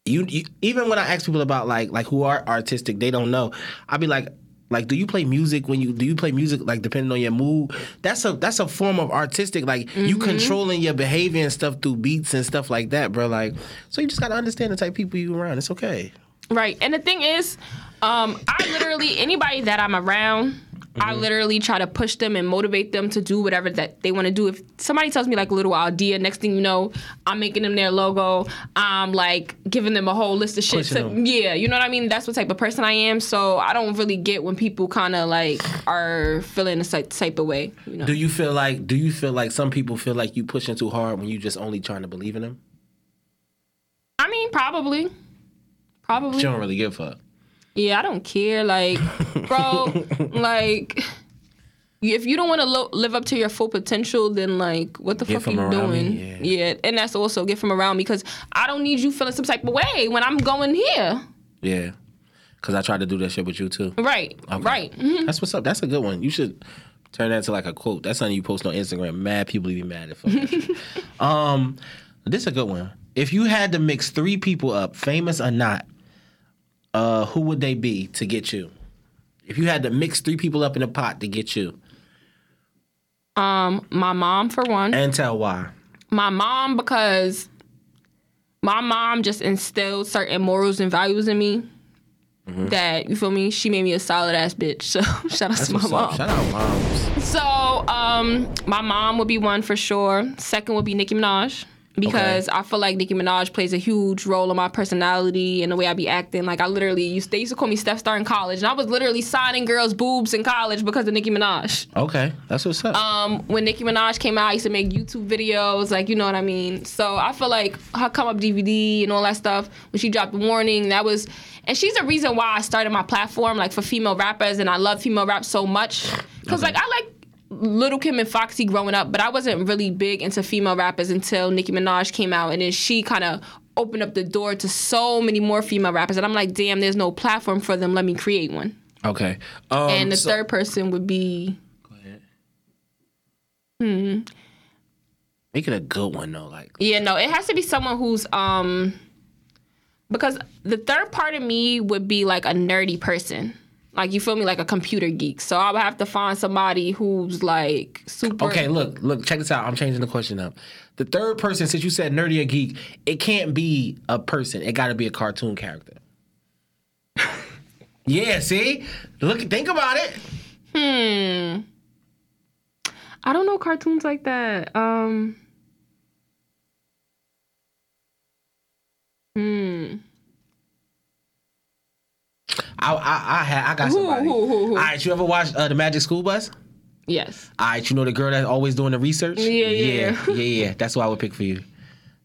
you, you even when I ask people about like like who are artistic, they don't know. I'll be like, like, do you play music when you do you play music like depending on your mood? That's a that's a form of artistic. Like you controlling your behavior and stuff through beats and stuff like that, bro. Like, so you just gotta understand the type of people you around. It's okay. Right. And the thing is, um, I literally anybody that I'm around, I mm-hmm. literally try to push them and motivate them to do whatever that they want to do. If somebody tells me like a little idea, next thing you know, I'm making them their logo. I'm like giving them a whole list of shit. To, yeah, you know what I mean. That's what type of person I am. So I don't really get when people kind of like are feeling a type type of way. You know. Do you feel like do you feel like some people feel like you pushing too hard when you just only trying to believe in them? I mean, probably, probably. You don't really give a fuck. Yeah, I don't care. Like, bro, like, if you don't want to lo- live up to your full potential, then like, what the Get fuck are you doing? me, yeah. and that's also get from around me because I don't need you feeling some type of way when I'm going here. Yeah. Cause I tried to do that shit with you too. Right, right. Mhm. That's what's up. That's a good one. You should turn that into like a quote. That's something you post on Instagram. Mad people be mad at. Fuck um, this is a good one. If you had to mix three people up, famous or not, uh, who would they be to get you? If you had to mix three people up in a pot to get you, Um, my mom for one. and tell why. my mom because my mom just instilled certain morals and values in me. Mm-hmm. That you feel me? She made me a solid ass bitch. So shout out That's to my mom. up. Shout out moms. So, um, my mom would be one for sure. Second would be Nicki Minaj. Because I feel like Nicki Minaj plays a huge role in my personality and the way I be acting. Like I literally used they used to call me Steph Star in college, and I was literally signing girls' boobs in college because of Nicki Minaj. Okay, that's what's up. Um, when Nicki Minaj came out, I used to make YouTube videos, like you know what I mean. So I feel like her come up DVD and all that stuff when she dropped warning, that was, and she's the reason why I started my platform, like for female rappers, and I love female rap so much, cause like I like Lil' Kim and Foxy growing up, but I wasn't really big into female rappers until Nicki Minaj came out, and then she kind of opened up the door to so many more female rappers, and I'm like, damn, there's no platform for them. Let me create one. okay. Um, And the so- third person would be Go ahead. Make it a good one though. Like Yeah, no, it has to be someone who's um because the third part of me would be like a nerdy person. Like you feel me, like a computer geek. So I would have to find somebody who's like super. Okay, look, look, check this out. I'm changing the question up. The third person, since you said nerdy or geek, it can't be a person. It got to be a cartoon character. yeah, see, look, think about it. Hmm. I don't know cartoons like that. Um. Hmm. I I I, had, I got somebody. who, who, who? All right, you ever watched uh, the Magic School Bus? Yes. All right, you know the girl that's always doing the research. Yeah, yeah, yeah, yeah, yeah. That's who I would pick for you.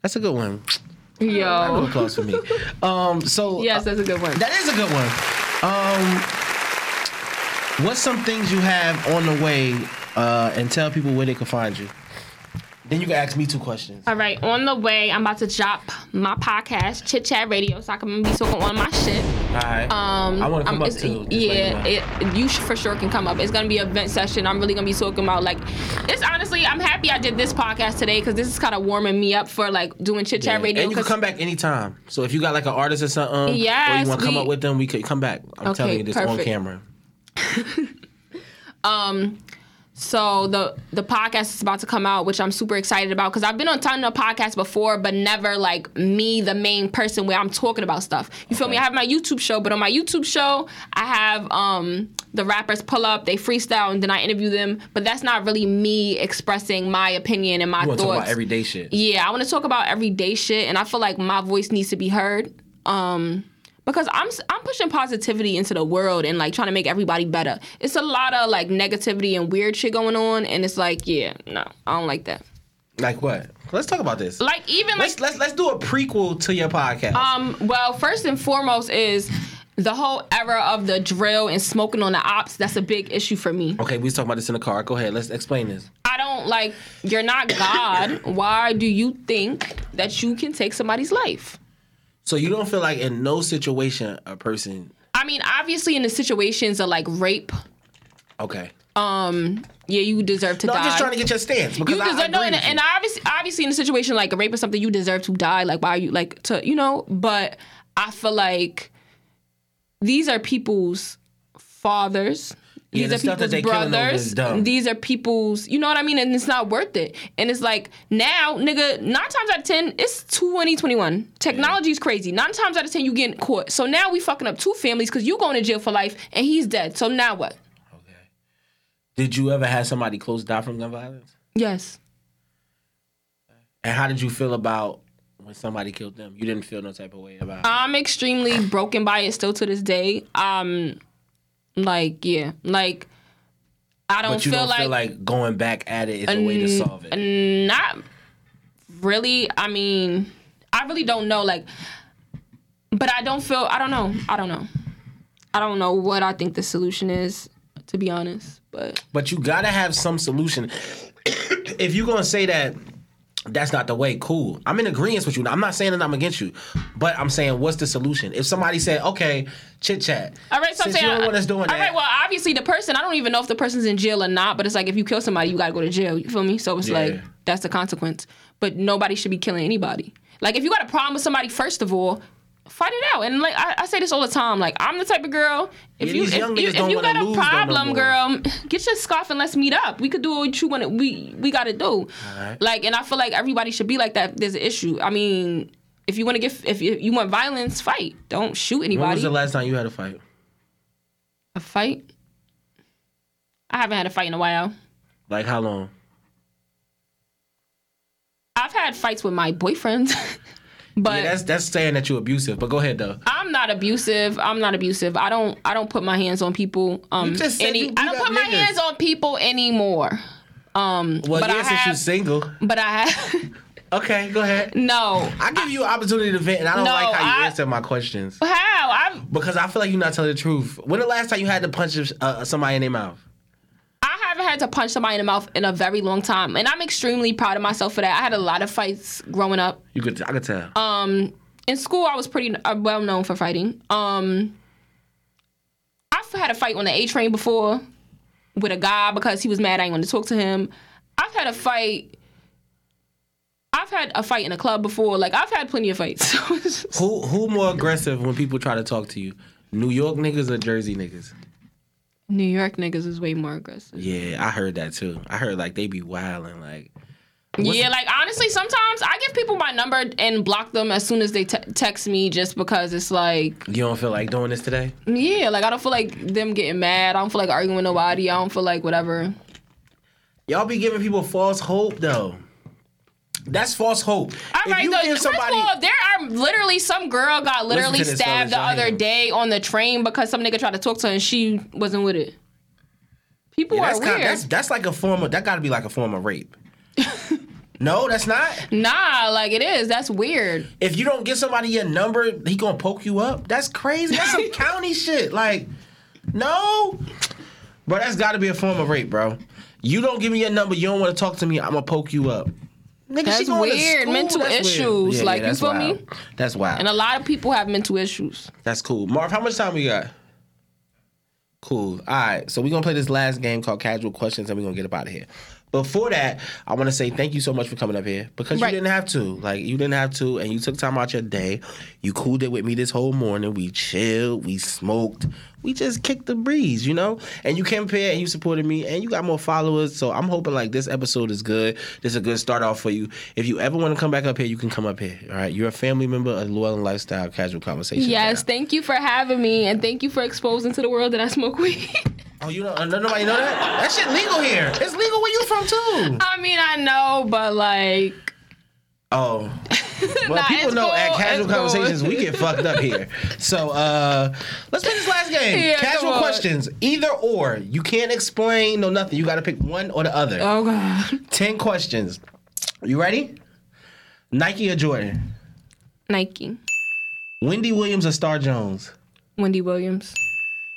That's a good one. Round Yo. applause for me. Um, so Yes, that's a good one. that is a good one. Um, what's some things you have on the way, uh, and tell people where they can find you. Then you can ask me two questions. All right, on the way, I'm about to drop my podcast, Chit Chat Radio, so I can be talking on my shit. All right. Um, I want to come um, up too. Yeah, you it, you for sure can come up. It's gonna be a vent session. I'm really gonna be talking about like, it's honestly, I'm happy I did this podcast today because this is kind of warming me up for like doing Chit Chat Yeah. Radio. And you can come back anytime. So if you got like an artist or something, or Yes, you want to come up with them, we could come back. I'm Okay, telling you this on perfect. camera. So the the podcast is about to come out, which I'm super excited about because I've been on ton of podcasts before, but never like me, the main person, where I'm talking about stuff. You feel me? I have my YouTube show, but on my YouTube show, I have um the rappers pull up, they freestyle, and then I interview them. But that's not really me expressing my opinion and my You thoughts. talk about everyday shit. Yeah, I want to talk about everyday shit, and I feel like my voice needs to be heard. Um, because I'm I'm pushing positivity into the world and like trying to make everybody better. It's a lot of like negativity and weird shit going on, and it's like, yeah, no, I don't like that. Like what? Let's talk about this. Like even let's let's let's do a prequel to your podcast. um, well, first and foremost is the whole era of the drill and smoking on the ops. That's a big issue for me. okay, we was talking about this in the car. Go ahead. Let's explain this. I don't like. You're not God. Why do you think that you can take somebody's life? So you don't feel like in no situation a person. I mean, obviously, in the situations of like rape, Okay. um, yeah, you deserve to No, die. I'm just trying to get your stance because you I, deserve I no, and, and obviously, obviously, in a situation like a rape or something, you deserve to die. Like, why are you like to, you know? But I feel like these are people's fathers. Yeah, These the are people's they killing over is brothers. These are people's, you know what I mean? And it's not worth it. And it's like now, nigga, nine times out of ten, it's 2021. Technology is crazy. Nine times out of ten, you getting caught. So now we fucking up two families because you going to jail for life and he's dead. So now what? Okay. Did you ever have somebody close die from gun violence? Yes. And how did you feel about when somebody killed them? You didn't feel no type of way about it. I'm extremely broken by it still to this day. Um, like yeah, like I don't but you feel don't like, feel like going back at it is a way to solve it. not really. I mean, I really don't know. Like, but I don't feel. I don't know. I don't know. I don't know what I think the solution is. To be honest, but But you gotta have some solution. if you're gonna say that that's not the way, cool. I'm in agreement with you. I'm not saying that I'm against you, but I'm saying what's the solution? If somebody said, okay, chit chat. all right. So since I'm saying, the one that's doing all that, right. Well, obviously the person. I don't even know if the person's in jail or not. But it's like if you kill somebody, you gotta go to jail. You feel me? So it's Yeah. like that's the consequence. But nobody should be killing anybody. Like if you got a problem with somebody, first of all, fight it out. And like I, I say this all the time. Like I'm the type of girl. If Yeah, you if, you, if you got a though no problem, girl, get your scarf and let's meet up. We could do what you want. to We we got to do. right. Like, and I feel like everybody should be like that. if There's an issue. I mean. If you want to get, if you, you want violence, fight. Don't shoot anybody. when was the last time you had a fight? A fight? I haven't had a fight in a while. Like how long? I've had fights with my boyfriends, but yeah, that's that's saying that you're abusive. But go ahead though. I'm not abusive. I'm not abusive. I don't. I don't put my hands on people. Um, You just said any. I don't put my hands on people anymore. Um, Well, but yeah, I since you're single. but I have. Okay, go ahead. no. I give you an opportunity to vent, and I don't No, like how you I- answer my questions How? I because I feel like you're not telling the truth. When the last time you had to punch uh, somebody in their mouth? I haven't had to punch somebody in the mouth in a very long time, and I'm extremely proud of myself for that. I had a lot of fights growing up. You could, I could tell. Um, in school, I was pretty uh, well known for fighting. Um, I've had a fight on the A train before with a guy because he was mad I didn't want to talk to him. I've had a fight. I've had a fight in a club before. Like I've had plenty of fights. Who who more aggressive when people try to talk to you? New York niggas or Jersey niggas? New York niggas is way more aggressive. Yeah, I heard that too. I heard like they be wilding like. Yeah, like honestly, sometimes I give people my number and block them as soon as they te- text me, just because it's like, You don't feel like doing this today? yeah, like I don't feel like them getting mad. I don't feel like arguing with nobody. I don't feel like whatever. Y'all be giving people false hope though. That's false hope. All if right, you give somebody, of all, there are literally some girl got literally stabbed the other him. day on the train because some nigga tried to talk to her and she wasn't with it. People Yeah, are weird. kinda, that's that's like a form of that. Got to be like a form of rape. no, that's not. nah, like it is. That's weird. If you don't give somebody your number, he gonna poke you up. That's crazy. That's some county shit. Like, no, bro, that's got to be a form of rape, bro. You don't give me your number. You don't want to talk to me. I'm gonna poke you up. Nigga, she That's going weird. school? Mental That's weird. issues. Yeah, Like, yeah, you feel wild. me? That's wild. And a lot of people have mental issues. That's cool. Marv, how much time we got? Cool. All right. So we're going to play this last game called Casual Questions and we're going to get up out of here. Before that, I want to say thank you so much for coming up here because Right. you didn't have to. Like, you didn't have to, and you took time out your day. You cooled it with me this whole morning. We chilled, we smoked, we just kicked the breeze, you know? And you came up here and you supported me, and you got more followers. So I'm hoping, like, this episode is good. This is a good start off for you. If you ever want to come back up here, you can come up here. All right. You're a family member of and Lifestyle Casual Conversation. Yes, thank you for having me and thank you for exposing to the world that I smoke weed. Oh, you don't? Uh, nobody know that? That shit legal here. It's legal where you from too. I mean, I know, but like, Oh. Well, people know at casual it's cool. conversations we get fucked up here. So uh let's play this last game. Yeah, casual questions, either or. You can't explain no nothing. You got to pick one or the other. oh god, Ten questions. You ready? Nike or Jordan? Nike, Wendy Williams or Star Jones? Wendy Williams,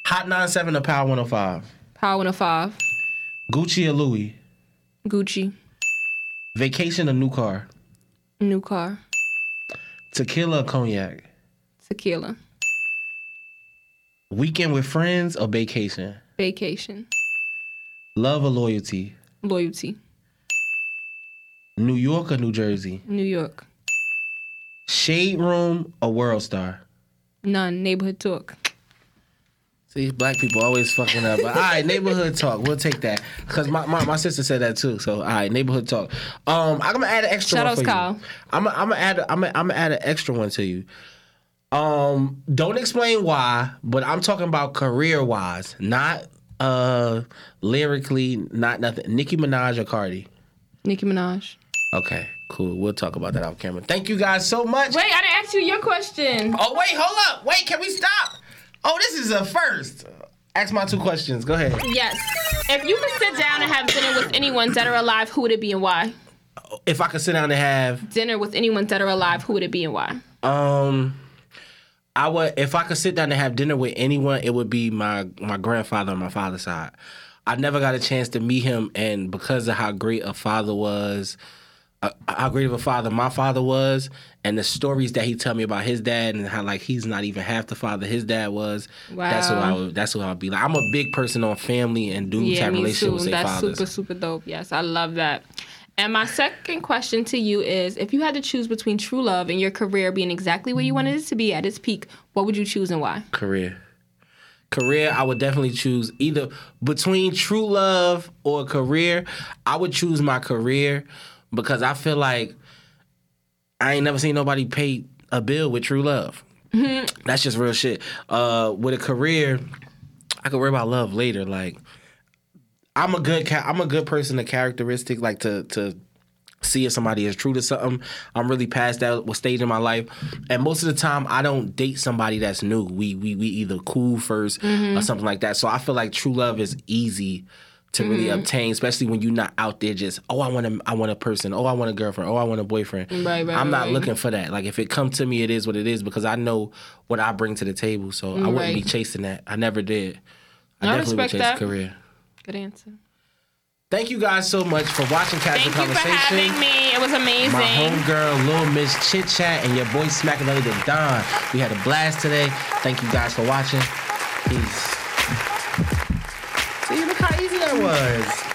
Hot 97 or Power 105? Power 105, Gucci or Louis? Gucci, Vacation or new car? New car, Tequila or cognac? tequila, Weekend with friends or vacation? vacation, Love or loyalty? loyalty, New York or New Jersey? New York, Shade Room or World Star? none, neighborhood talk. See, black people always fucking up. But all right, neighborhood talk. We'll take that because my, my, my sister said that too. So all right, neighborhood talk. Um, I'm gonna add an extra Shout one for Kyle. you. I'm gonna I'm gonna add I'm gonna, I'm gonna add an extra one to you. Um, don't explain why, but I'm talking about career wise, not uh lyrically, not nothing. Nicki Minaj or Cardi? Nicki Minaj. Okay, cool. We'll talk about that off camera. Thank you guys so much. Wait, I didn't ask you your question. Oh wait, hold up. Wait, can we stop? Oh, this is a first. Ask my two questions. Go ahead. Yes. If you could sit down and have dinner with anyone dead or alive, who would it be and why? If I could sit down and have Dinner with anyone dead or alive, who would it be and why? um I would if I could sit down and have dinner with anyone, it would be my my grandfather on my father's side. I never got a chance to meet him and because of how great a father was, Uh, how great of a father my father was and the stories that he tell me about his dad and how like he's not even half the father his dad was. That's who I Wow. would that's who I'd be like. I'm a big person on family and dudes Yeah, have me relationship with That's fathers. super, super dope. Yes, I love that. And my second question to you is if you had to choose between true love and your career being exactly where you wanted it to be at its peak, what would you choose and why? career. Career, I would definitely choose either between true love or career. I would choose my career because I feel like I ain't never seen nobody pay a bill with true love. That's just real shit. Uh, with a career, I could worry about love later. Like, I'm a good, ca- I'm a good person. A characteristic like to to see if somebody is true to something. I'm really past that what stage in my life, and most of the time I don't date somebody that's new. We we we either cool 1st or something like that. So I feel like true love is easy to really mm-hmm. obtain, especially when you're not out there just oh I want a I want a person, oh I want a girlfriend, oh I want a boyfriend. Right, right, I'm not right. looking for that. Like if it come to me, it is what it is because I know what I bring to the table. So I wouldn't be chasing that. I never did. I, I definitely would respect chase that. career. Good answer. Thank you guys so much for watching Casual Thank you for having me. It was amazing. My homegirl, Lil Miss Chit Chat, and your boy Smacking the Don. We had a blast today. Thank you guys for watching. Peace. That was.